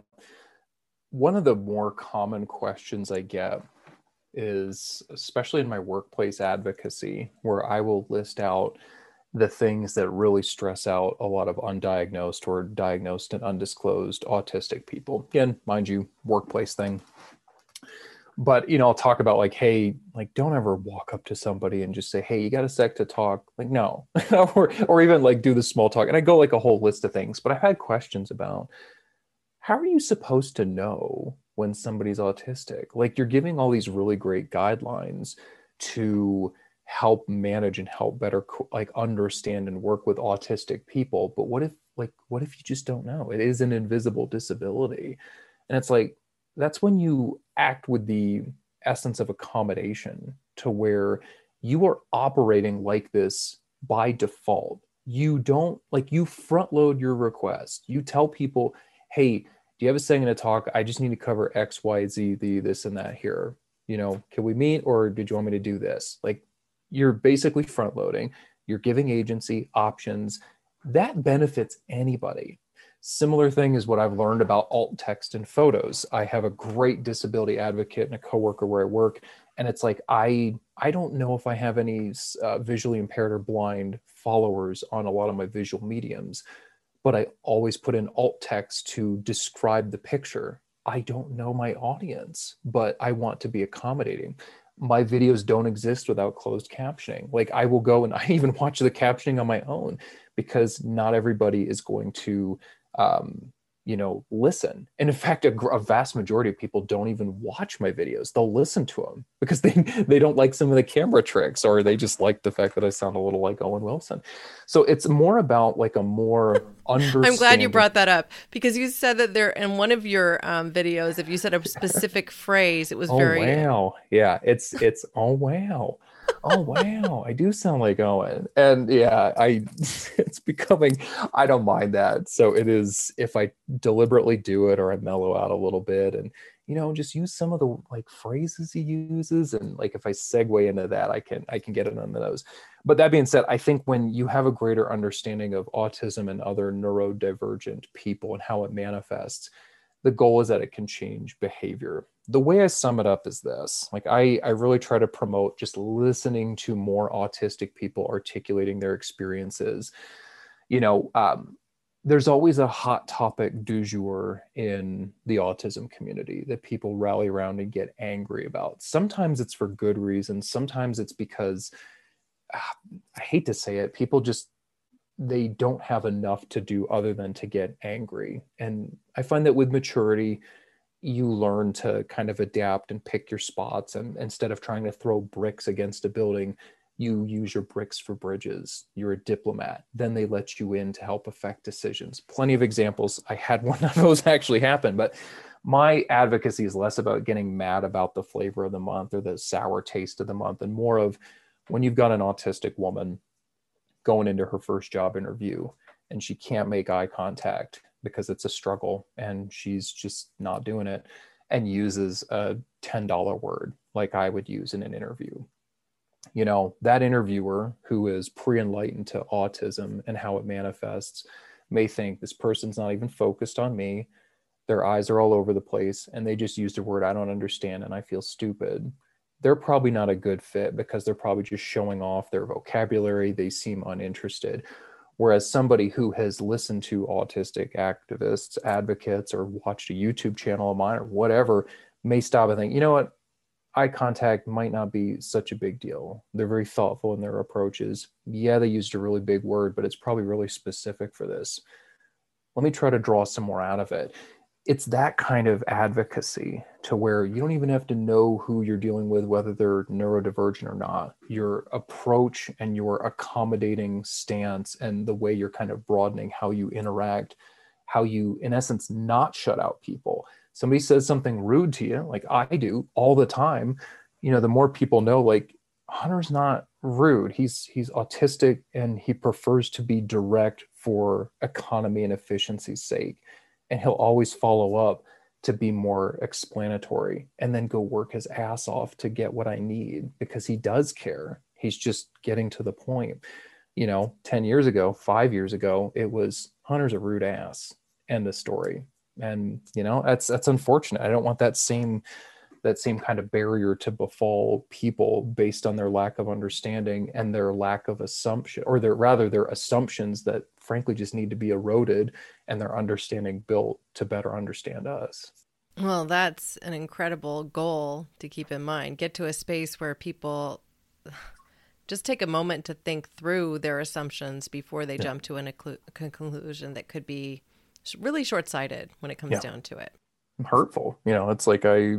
One of the more common questions I get is, especially in my workplace advocacy, where I will list out the things that really stress out a lot of undiagnosed or diagnosed and undisclosed autistic people. Again, mind you, workplace thing. But you know, I'll talk about like, hey, like don't ever walk up to somebody and just say, hey, you got a sec to talk. Like, no, or or even like do the small talk. And I go like a whole list of things, but I've had questions about how are you supposed to know when somebody's autistic? Like you're giving all these really great guidelines to help manage and help better like understand and work with autistic people, but what if like what if you just don't know? It is an invisible disability. And it's like that's when you act with the essence of accommodation to where you are operating like this by default. You don't like you front load your request. You tell people, hey, do you have a second to talk? I just need to cover X, Y, Z, the this and that here. You know, can we meet or did you want me to do this? Like you're basically front loading, you're giving agency options. That benefits anybody. Similar thing is what I've learned about alt text and photos. I have a great disability advocate and a coworker where I work, and it's like I I don't know if I have any uh, visually impaired or blind followers on a lot of my visual mediums, but I always put in alt text to describe the picture. I don't know my audience, but I want to be accommodating. My videos don't exist without closed captioning. Like I will go and I even watch the captioning on my own because not everybody is going to um, you know listen. And in fact a, a, vast majority of people don't even watch my videos. They'll listen to them because they they don't like some of the camera tricks or they just like the fact that i sound a little like owen wilson. So it's more about like a more understanding i'm glad you brought that up because you said that there in one of your um, videos if you said a specific phrase it was oh, very wow. Yeah it's it's oh wow oh wow, I do sound like Owen. And yeah, I it's becoming I don't mind that. So it is if I deliberately do it or I mellow out a little bit and you know just use some of the like phrases he uses and like if I segue into that I can I can get it on those. But that being said, I think when you have a greater understanding of autism and other neurodivergent people and how it manifests, the goal is that it can change behavior the way i sum it up is this like i i really try to promote just listening to more autistic people articulating their experiences you know um, there's always a hot topic du jour in the autism community that people rally around and get angry about. Sometimes it's for good reasons. Sometimes it's because uh, I hate to say it, people just they don't have enough to do other than to get angry. And I find that with maturity, you learn to kind of adapt and pick your spots and instead of trying to throw bricks against a building you use your bricks for bridges. You're a diplomat. Then they let you in to help affect decisions. Plenty of examples. I had one of those actually happen, but my advocacy is less about getting mad about the flavor of the month or the sour taste of the month and more of when you've got an autistic woman going into her first job interview and she can't make eye contact because it's a struggle and she's just not doing it and uses a $10 word like I would use in an interview. You know that interviewer who is pre-enlightened to autism and how it manifests may think this person's not even focused on me. Their eyes are all over the place and they just used a word i don't understand and i feel stupid. They're probably not a good fit because they're probably just showing off their vocabulary. They seem uninterested whereas somebody who has listened to autistic activists advocates or watched a youtube channel of mine or whatever may stop and think you know what eye contact might not be such a big deal. They're very thoughtful in their approaches. Yeah, they used a really big word, but it's probably really specific for this. Let me try to draw some more out of it. It's that kind of advocacy to where you don't even have to know who you're dealing with, whether they're neurodivergent or not. Your approach and your accommodating stance and the way you're kind of broadening how you interact, how you, in essence, not shut out people somebody says something rude to you, like I do all the time, you know, the more people know, like Hunter's not rude. He's he's autistic and he prefers to be direct for economy and efficiency's sake. And he'll always follow up to be more explanatory and then go work his ass off to get what I need because he does care. He's just getting to the point. You know, 10 years ago, five years ago, it was Hunter's a rude ass. End of story and you know that's that's unfortunate i don't want that same that same kind of barrier to befall people based on their lack of understanding and their lack of assumption or their rather their assumptions that frankly just need to be eroded and their understanding built to better understand us well that's an incredible goal to keep in mind get to a space where people just take a moment to think through their assumptions before they yeah. jump to an, a conclusion that could be really short-sighted when it comes yeah. down to it hurtful you know it's like i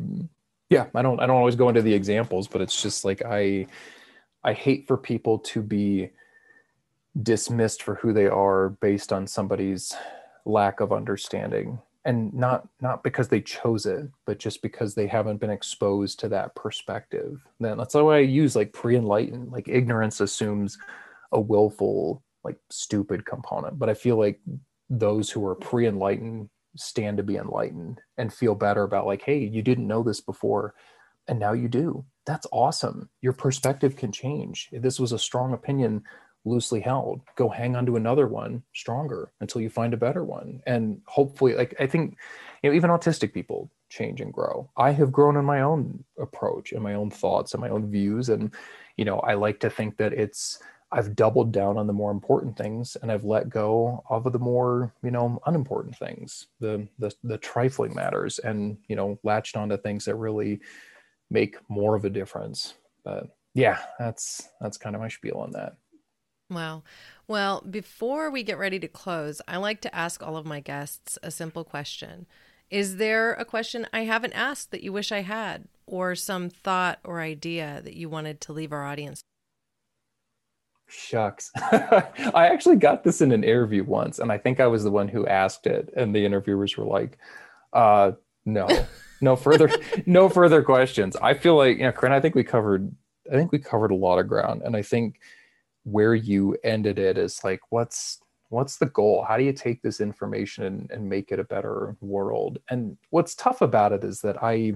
yeah i don't i don't always go into the examples but it's just like i i hate for people to be dismissed for who they are based on somebody's lack of understanding. And not not because they chose it but just because they haven't been exposed to that perspective. Then that's why i use like pre-enlightened like ignorance assumes a willful like stupid component. But i feel like those who are pre-enlightened stand to be enlightened and feel better about like hey you didn't know this before and now you do. That's awesome. Your perspective can change. If this was a strong opinion loosely held. Go hang on to another one stronger until you find a better one. And hopefully like i think you know even autistic people change and grow. I have grown in my own approach and my own thoughts and my own views. And you know i like to think that it's I've doubled down on the more important things and I've let go of the more, you know, unimportant things, the the the trifling matters and, you know, latched onto things that really make more of a difference. But yeah, that's that's kind of my spiel on that. Wow. Well, before we get ready to close, I like to ask all of my guests a simple question. Is there a question I haven't asked that you wish I had or some thought or idea that you wanted to leave our audience Shucks. I actually got this in an interview once, and I think I was the one who asked it, and the interviewers were like, uh, no, no further, no further questions. I feel like, you know, Corinna, I think we covered, I think we covered a lot of ground. And I think where you ended it is like, what's, what's the goal? How do you take this information and, and make it a better world? And what's tough about it is that I,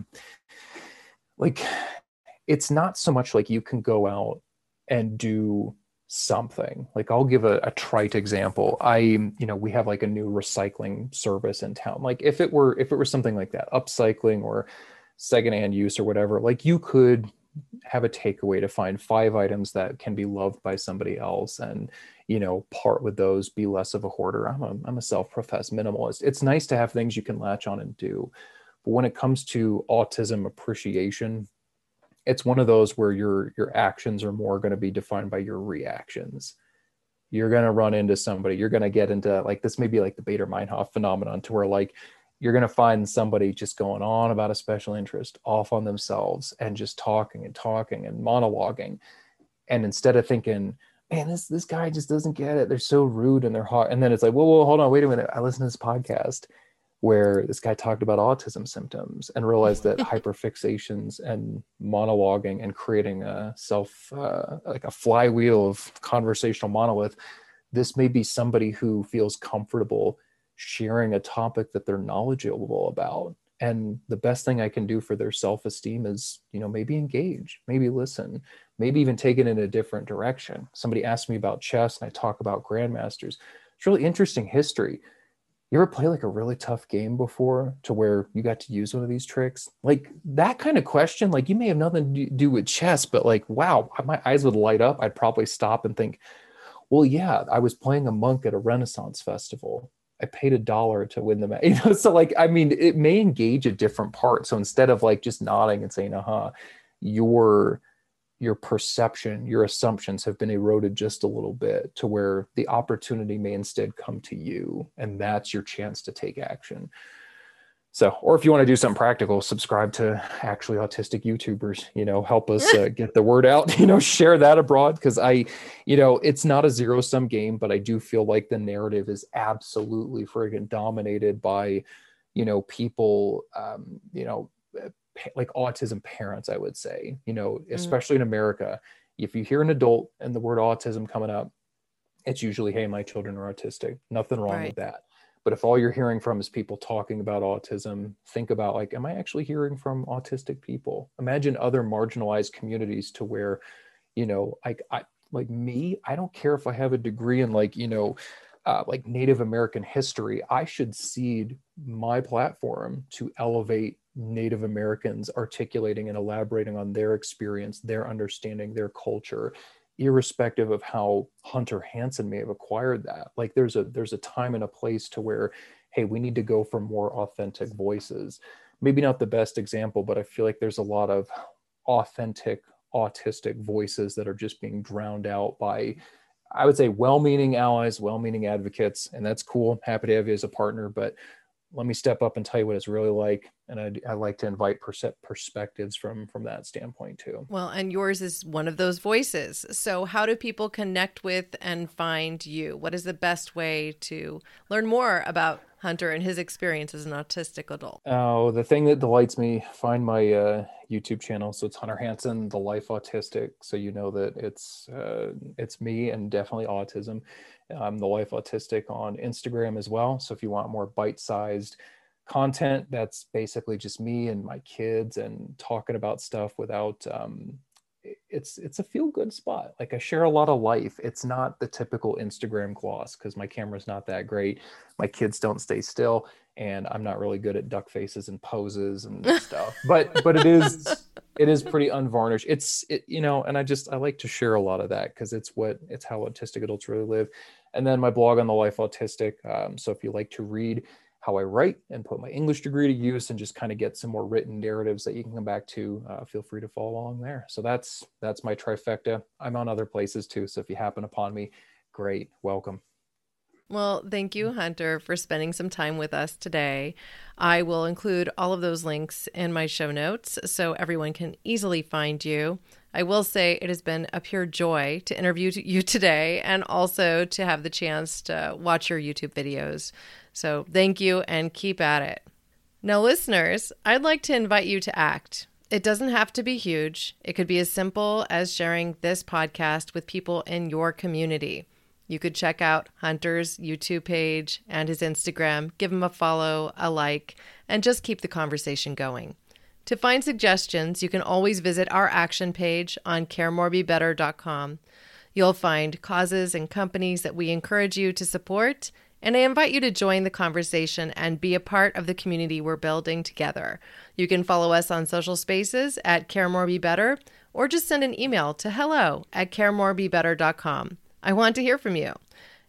like, it's not so much like you can go out and do something. Like i'll give a, a, trite example. I you know we have like a new recycling service in town. Like if it were if it were something like that upcycling or secondhand use or whatever like you could have a takeaway to find five items that can be loved by somebody else and you know part with those be less of a hoarder. I'm a, I'm a self-professed minimalist. It's nice to have things you can latch on and do. But when it comes to autism appreciation it's one of those where your your actions are more going to be defined by your reactions. You're going to run into somebody you're going to get into like this may be like the Baader-Meinhof phenomenon to where like you're going to find somebody just going on about a special interest off on themselves and just talking and talking and monologuing. And instead of thinking man this this guy just doesn't get it. They're so rude and they're hot and then it's like whoa whoa hold on wait a minute. I listen to this podcast where this guy talked about autism symptoms and realized that hyperfixations and monologuing and creating a self uh, like a flywheel of conversational monolith this may be somebody who feels comfortable sharing a topic that they're knowledgeable about. And the best thing i can do for their self-esteem is you know maybe engage maybe listen maybe even take it in a different direction. Somebody asked me about chess and i talk about grandmasters. It's really interesting history you ever play like a really tough game before to where you got to use one of these tricks like that kind of question like you may have nothing to do with chess but like wow my eyes would light up i'd probably stop and think well yeah i was playing a monk at a renaissance festival I paid a dollar to win the match. You know, so like I mean, it may engage a different part. So instead of like just nodding and saying, uh-huh, your your perception, your assumptions have been eroded just a little bit to where the opportunity may instead come to you. And that's your chance to take action. So, or if you want to do something practical, subscribe to actually autistic YouTubers, you know, help us uh, get the word out, you know, share that abroad. Cause I, you know, it's not a zero sum game, but I do feel like the narrative is absolutely friggin' dominated by, you know, people, um, you know, like autism parents, I would say, you know, mm. especially mm. in America. If you hear an adult and the word autism coming up, it's usually, hey, my children are autistic. Nothing wrong right. with that but if all you're hearing from is people talking about autism, think about like, am I actually hearing from autistic people? Imagine other marginalized communities to where, you know, like I like me, I don't care if I have a degree in like, you know, uh, like Native American history. I should cede my platform to elevate Native Americans articulating and elaborating on their experience, their understanding, their culture, irrespective of how Hunter Hansen may have acquired that. Like there's a there's a time and a place to where, hey, we need to go for more authentic voices. Maybe not the best example, but I feel like there's a lot of authentic autistic voices that are just being drowned out by I would say well-meaning allies, well-meaning advocates, and that's cool. Happy to have you as a partner, but let me step up and tell you what it's really like and i, I like to invite perspectives from from that standpoint too. Well and yours is one of those voices. So how do people connect with and find you? What is the best way to learn more about hunter and his experience as an autistic adult? Oh the thing that delights me find my uh, youtube channel. So it's hunter hansen the life autistic. So you know that it's uh, it's me and definitely autism I'm the Life Autistic on Instagram as well. So if you want more bite sized content, that's basically just me and my kids and talking about stuff without, um, it's it's a feel good spot. Like I share a lot of life. It's not the typical Instagram gloss because my camera's not that great. My kids don't stay still, and I'm not really good at duck faces and poses and stuff. But but it is it is pretty unvarnished. It's it you know, and I just I like to share a lot of that because it's what it's how autistic adults really live and then my blog on the life autistic. Um, so if you like to read how I write and put my English degree to use and just kind of get some more written narratives that you can come back to, uh, feel free to follow along there. So that's that's my trifecta. I'm on other places too. So if you happen upon me, great, welcome. Well, thank you, Hunter, for spending some time with us today. I will include all of those links in my show notes so everyone can easily find you. I will say it has been a pure joy to interview you today and also to have the chance to watch your YouTube videos. So thank you and keep at it. Now, listeners, I'd like to invite you to act. It doesn't have to be huge, it could be as simple as sharing this podcast with people in your community. You could check out Hunter's YouTube page and his Instagram, give him a follow, a like, and just keep the conversation going. To find suggestions, you can always visit our action page on caremorebebetter.com. You'll find causes and companies that we encourage you to support and I invite you to join the conversation and be a part of the community we're building together. You can follow us on social spaces at Care More Be Better or just send an email to hello at caremorebebetter.com. I want to hear from you.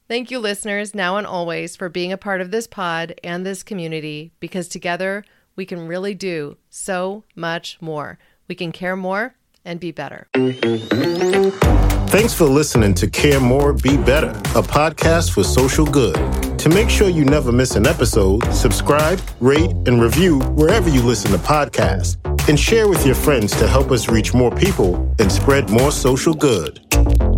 Thank you, listeners, now and always, for being a part of this pod and this community because together we can really do so much more. We can care more and be better. Thanks for listening to Care More, Be Better, a podcast for social good. To make sure you never miss an episode, subscribe, rate, and review wherever you listen to podcasts, and share with your friends to help us reach more people and spread more social good.